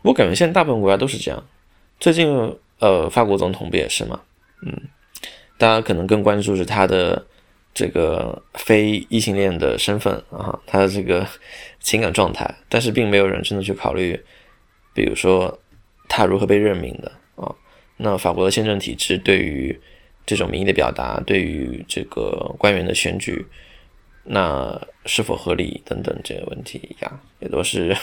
我感觉现在大部分国家都是这样。最近，呃，法国总统不也是吗？嗯，大家可能更关注是他的这个非异性恋的身份啊，他的这个情感状态，但是并没有人真的去考虑，比如说他如何被任命的啊。那法国的宪政体制对于这种民意的表达，对于这个官员的选举，那是否合理等等这个问题呀，也都是，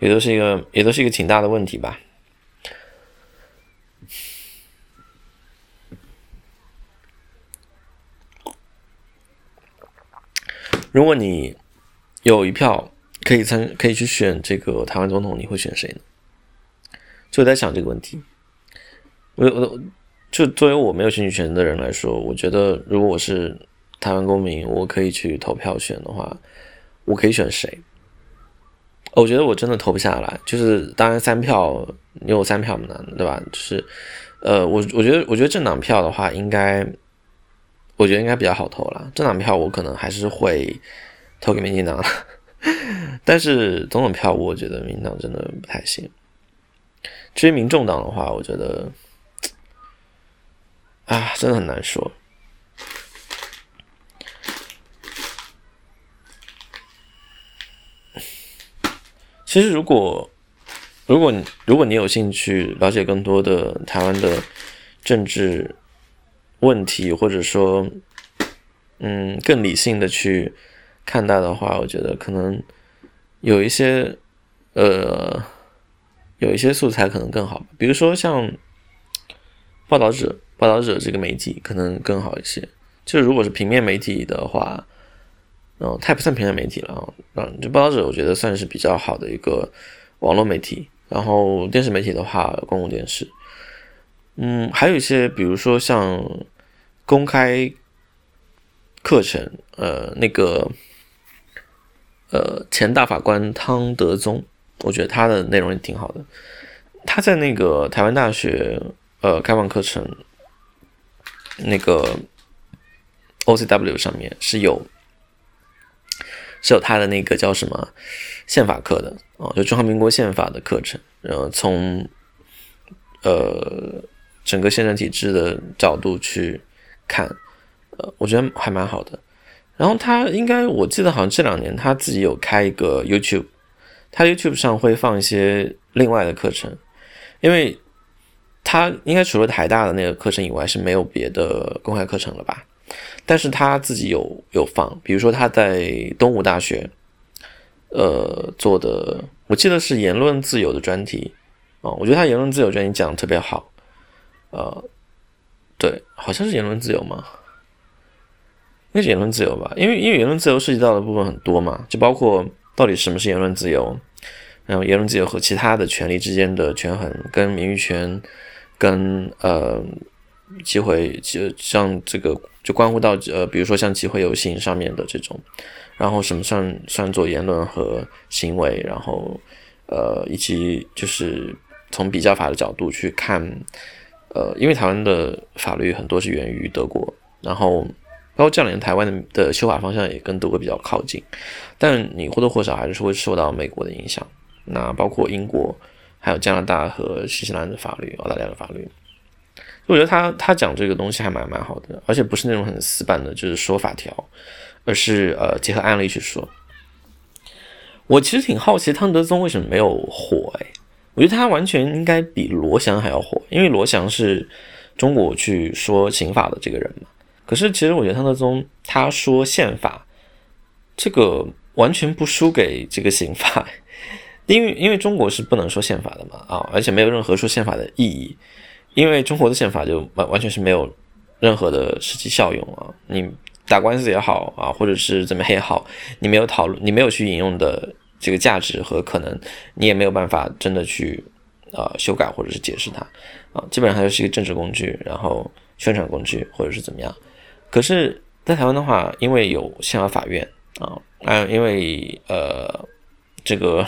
也都是一个，也都是一个挺大的问题吧。如果你有一票可以参，可以去选这个台湾总统，你会选谁呢？就在想这个问题。我我就作为我没有选举权的人来说，我觉得如果我是台湾公民，我可以去投票选的话，我可以选谁？我觉得我真的投不下来。就是当然三票，你有三票嘛，对吧？就是呃，我我觉得我觉得政党票的话，应该。我觉得应该比较好投了，政党票我可能还是会投给民进党，但是总统票我觉得民进党真的不太行。至于民众党的话，我觉得啊，真的很难说。其实，如果如果如果你有兴趣了解更多的台湾的政治，问题，或者说，嗯，更理性的去看待的话，我觉得可能有一些，呃，有一些素材可能更好。比如说像报道者，报道者这个媒体可能更好一些。就如果是平面媒体的话，嗯，它也不算平面媒体了啊。嗯，就报道者，我觉得算是比较好的一个网络媒体。然后电视媒体的话，公共电视。嗯，还有一些，比如说像公开课程，呃，那个，呃，前大法官汤德宗，我觉得他的内容也挺好的。他在那个台湾大学，呃，开放课程那个 OCW 上面是有是有他的那个叫什么宪法课的哦，就中华民国宪法的课程，然后从呃。整个宪政体制的角度去看，呃，我觉得还蛮好的。然后他应该，我记得好像这两年他自己有开一个 YouTube，他 YouTube 上会放一些另外的课程，因为他应该除了台大的那个课程以外是没有别的公开课程了吧？但是他自己有有放，比如说他在东吴大学，呃做的，我记得是言论自由的专题啊，我觉得他言论自由专题讲的特别好。呃，对，好像是言论自由嘛，应该是言论自由吧，因为因为言论自由涉及到的部分很多嘛，就包括到底什么是言论自由，然后言论自由和其他的权利之间的权衡，跟名誉权，跟呃机会，就像这个就关乎到呃，比如说像机会游行上面的这种，然后什么算算作言论和行为，然后呃，以及就是从比较法的角度去看。呃，因为台湾的法律很多是源于德国，然后包括这两年台湾的的修法方向也跟德国比较靠近，但你或多或少还是会受到美国的影响。那包括英国、还有加拿大和新西兰的法律、澳大利亚的法律，我觉得他他讲这个东西还蛮蛮好的，而且不是那种很死板的，就是说法条，而是呃结合案例去说。我其实挺好奇汤德宗为什么没有火哎。我觉得他完全应该比罗翔还要火，因为罗翔是中国去说刑法的这个人嘛。可是其实我觉得汤德宗他说宪法，这个完全不输给这个刑法，因为因为中国是不能说宪法的嘛啊，而且没有任何说宪法的意义，因为中国的宪法就完完全是没有任何的实际效用啊。你打官司也好啊，或者是怎么也好，你没有讨论，你没有去引用的。这个价值和可能，你也没有办法真的去呃修改或者是解释它啊，基本上它就是一个政治工具，然后宣传工具或者是怎么样。可是，在台湾的话，因为有宪法法院啊，啊，因为呃这个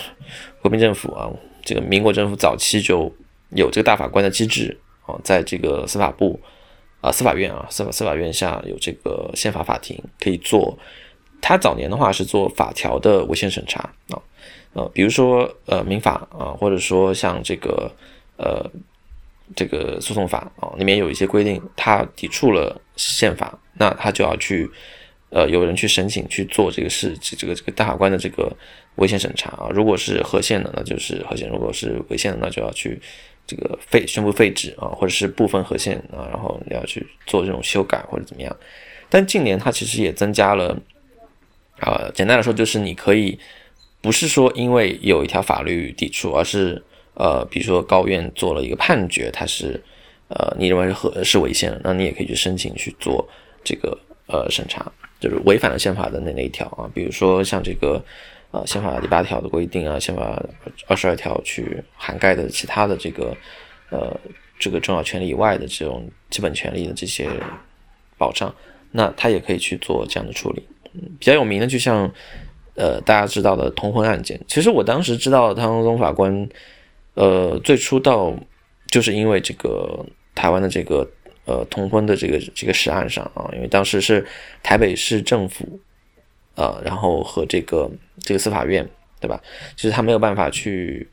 国民政府啊，这个民国政府早期就有这个大法官的机制啊，在这个司法部啊司法院啊司法司法院下有这个宪法法庭可以做。他早年的话是做法条的违宪审查啊，呃，比如说呃民法啊，或者说像这个呃这个诉讼法啊，里面有一些规定，他抵触了宪法，那他就要去呃有人去申请去做这个事，这个这个大法官的这个违宪审查啊，如果是合宪的，那就是合宪；如果是违宪的，那就要去这个废宣布废止啊，或者是部分合宪啊，然后要去做这种修改或者怎么样。但近年它其实也增加了。呃，简单来说就是你可以不是说因为有一条法律抵触，而是呃，比如说高院做了一个判决，它是呃，你认为是合是违宪的，那你也可以去申请去做这个呃审查，就是违反了宪法的那那一条啊，比如说像这个呃宪法第八条的规定啊，宪法二十二条去涵盖的其他的这个呃这个重要权利以外的这种基本权利的这些保障，那他也可以去做这样的处理。比较有名的，就像，呃，大家知道的通婚案件。其实我当时知道汤宗法官，呃，最初到就是因为这个台湾的这个呃通婚的这个这个实案上啊，因为当时是台北市政府，呃，然后和这个这个司法院，对吧？其实他没有办法去，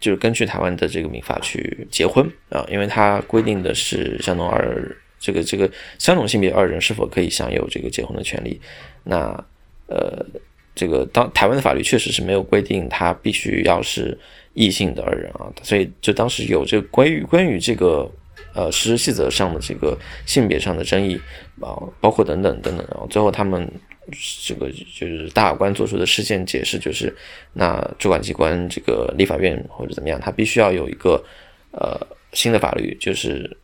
就是根据台湾的这个民法去结婚啊，因为他规定的是相同二。这个这个相同性别二人是否可以享有这个结婚的权利？那呃，这个当台湾的法律确实是没有规定他必须要是异性的二人啊，所以就当时有这个关于关于这个呃实施细则上的这个性别上的争议啊，包括等等等等，然后最后他们这个就是大法官做出的事件解释就是，那主管机关这个立法院或者怎么样，他必须要有一个呃新的法律就是。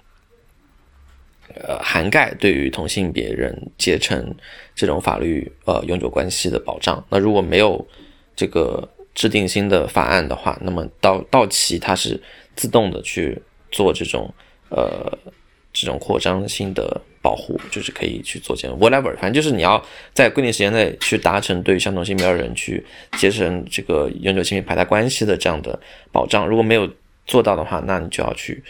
呃，涵盖对于同性别人结成这种法律呃永久关系的保障。那如果没有这个制定新的法案的话，那么到到期它是自动的去做这种呃这种扩张性的保护，就是可以去做这样 whatever，反正就是你要在规定时间内去达成对相同性别人去结成这个永久性别排他关系的这样的保障。如果没有做到的话，那你就要去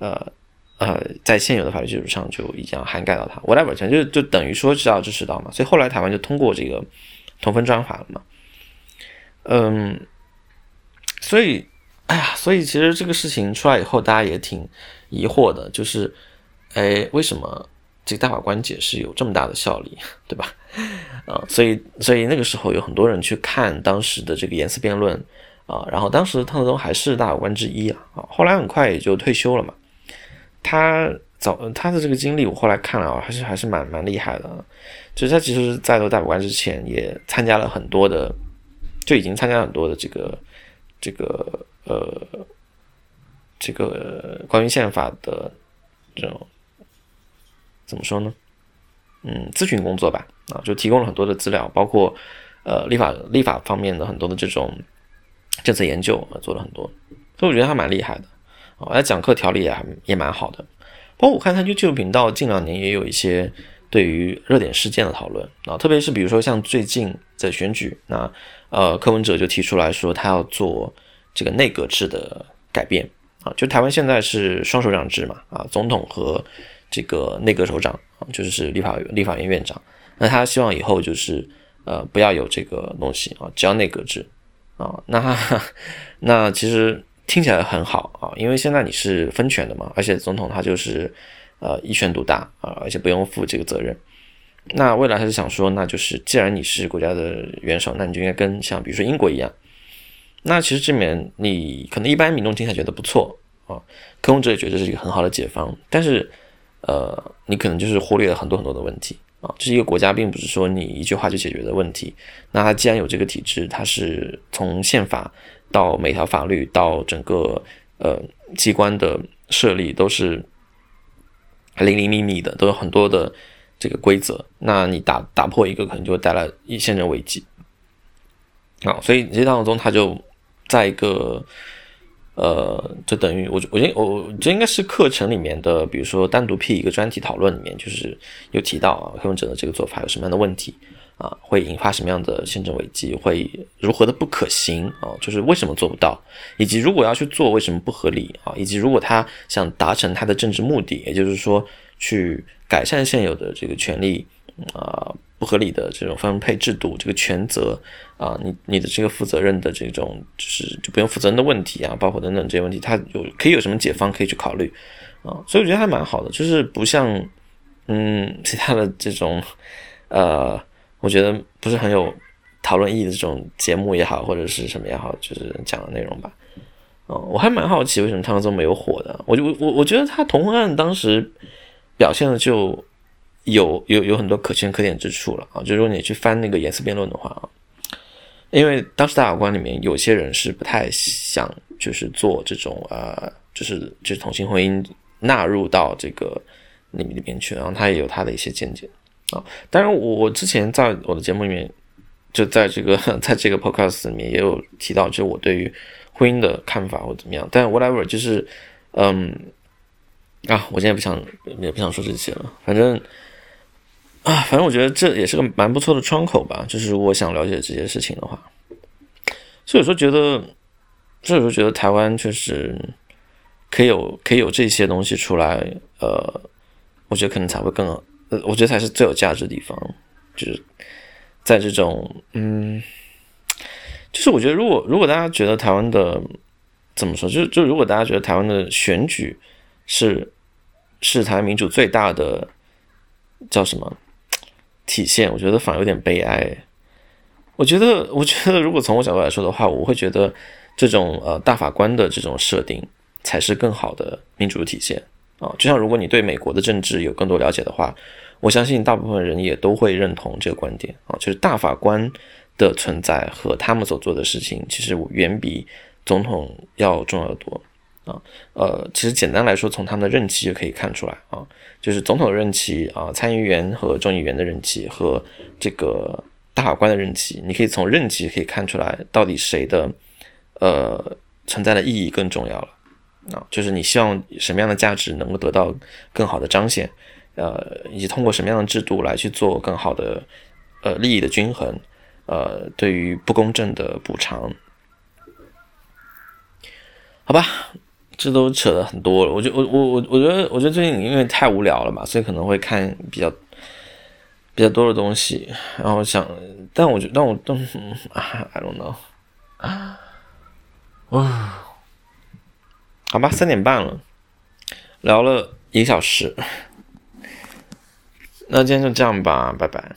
呃。呃，在现有的法律基础上就已经涵盖到它，whatever，反正就就等于说知道支持到嘛，所以后来台湾就通过这个同分专法了嘛，嗯，所以，哎呀，所以其实这个事情出来以后，大家也挺疑惑的，就是，哎，为什么这个大法官解释有这么大的效力，对吧？啊，所以，所以那个时候有很多人去看当时的这个言辞辩论啊，然后当时汤德宗还是大法官之一，啊，后来很快也就退休了嘛。他早他的这个经历，我后来看了啊，还是还是蛮蛮厉害的。就是他其实，在做大法官之前，也参加了很多的，就已经参加很多的这个这个呃这个关于宪法的这种怎么说呢？嗯，咨询工作吧，啊，就提供了很多的资料，包括呃立法立法方面的很多的这种政策研究啊，做了很多，所以我觉得他蛮厉害的。哦，他讲课条理也还也蛮好的，包括我看他 YouTube 频道近两年也有一些对于热点事件的讨论啊，特别是比如说像最近的选举，那呃柯文哲就提出来说他要做这个内阁制的改变啊，就台湾现在是双首长制嘛啊，总统和这个内阁首长啊，就是立法立法院院长，那他希望以后就是呃不要有这个东西啊，只要内阁制啊，那 那其实。听起来很好啊，因为现在你是分权的嘛，而且总统他就是呃一权独大啊，而且不用负这个责任。那未来他是想说，那就是既然你是国家的元首，那你就应该跟像比如说英国一样。那其实这里面你可能一般民众听起来觉得不错啊，科文者也觉得是一个很好的解方，但是呃，你可能就是忽略了很多很多的问题啊。这是一个国家，并不是说你一句话就解决的问题。那它既然有这个体制，它是从宪法。到每条法律，到整个呃机关的设立，都是零零密密的，都有很多的这个规则。那你打打破一个，可能就会带来一现人危机。啊，所以这当中，他就在一个呃，就等于我我觉得我这应该是课程里面的，比如说单独辟一个专题讨论里面，就是有提到啊，柯文哲的这个做法有什么样的问题啊，会引发什么样的宪政危机，会如何的不可行啊？就是为什么做不到，以及如果要去做，为什么不合理啊？以及如果他想达成他的政治目的，也就是说去改善现有的这个权利啊不合理的这种分配制度，这个权责啊，你你的这个负责任的这种就是就不用负责任的问题啊，包括等等这些问题，他有可以有什么解方可以去考虑啊？所以我觉得还蛮好的，就是不像。嗯，其他的这种，呃，我觉得不是很有讨论意义的这种节目也好，或者是什么也好，就是讲的内容吧。嗯，我还蛮好奇为什么汤宗没有火的。我就我我我觉得他同婚案当时表现的就有有有很多可圈可点之处了啊。就如果你去翻那个颜色辩论的话啊，因为当时大法官里面有些人是不太想就是做这种呃，就是就是同性婚姻纳入到这个。里里边去，然后他也有他的一些见解啊。当然，我之前在我的节目里面，就在这个 在这个 podcast 里面也有提到，就我对于婚姻的看法或怎么样。但 whatever，就是嗯啊，我现在不想也不想说这些了。反正啊，反正我觉得这也是个蛮不错的窗口吧。就是我想了解这些事情的话，所以说觉得，所以说觉得台湾确实可以有可以有这些东西出来，呃。我觉得可能才会更，呃，我觉得才是最有价值的地方，就是在这种，嗯，就是我觉得如果如果大家觉得台湾的怎么说，就就如果大家觉得台湾的选举是是台湾民主最大的叫什么体现，我觉得反而有点悲哀。我觉得，我觉得如果从我角度来说的话，我会觉得这种呃大法官的这种设定才是更好的民主体现。啊，就像如果你对美国的政治有更多了解的话，我相信大部分人也都会认同这个观点啊，就是大法官的存在和他们所做的事情，其实远比总统要重要的多啊。呃，其实简单来说，从他们的任期就可以看出来啊，就是总统的任期啊，参议员和众议员的任期和这个大法官的任期，你可以从任期可以看出来，到底谁的呃存在的意义更重要了。啊，就是你希望什么样的价值能够得到更好的彰显，呃，以及通过什么样的制度来去做更好的呃利益的均衡，呃，对于不公正的补偿，好吧，这都扯了很多了。我觉我我我我觉得我觉得最近因为太无聊了嘛，所以可能会看比较比较多的东西，然后想，但我觉得但我都，I don't know，啊，好吧，三点半了，聊了一个小时，那今天就这样吧，拜拜。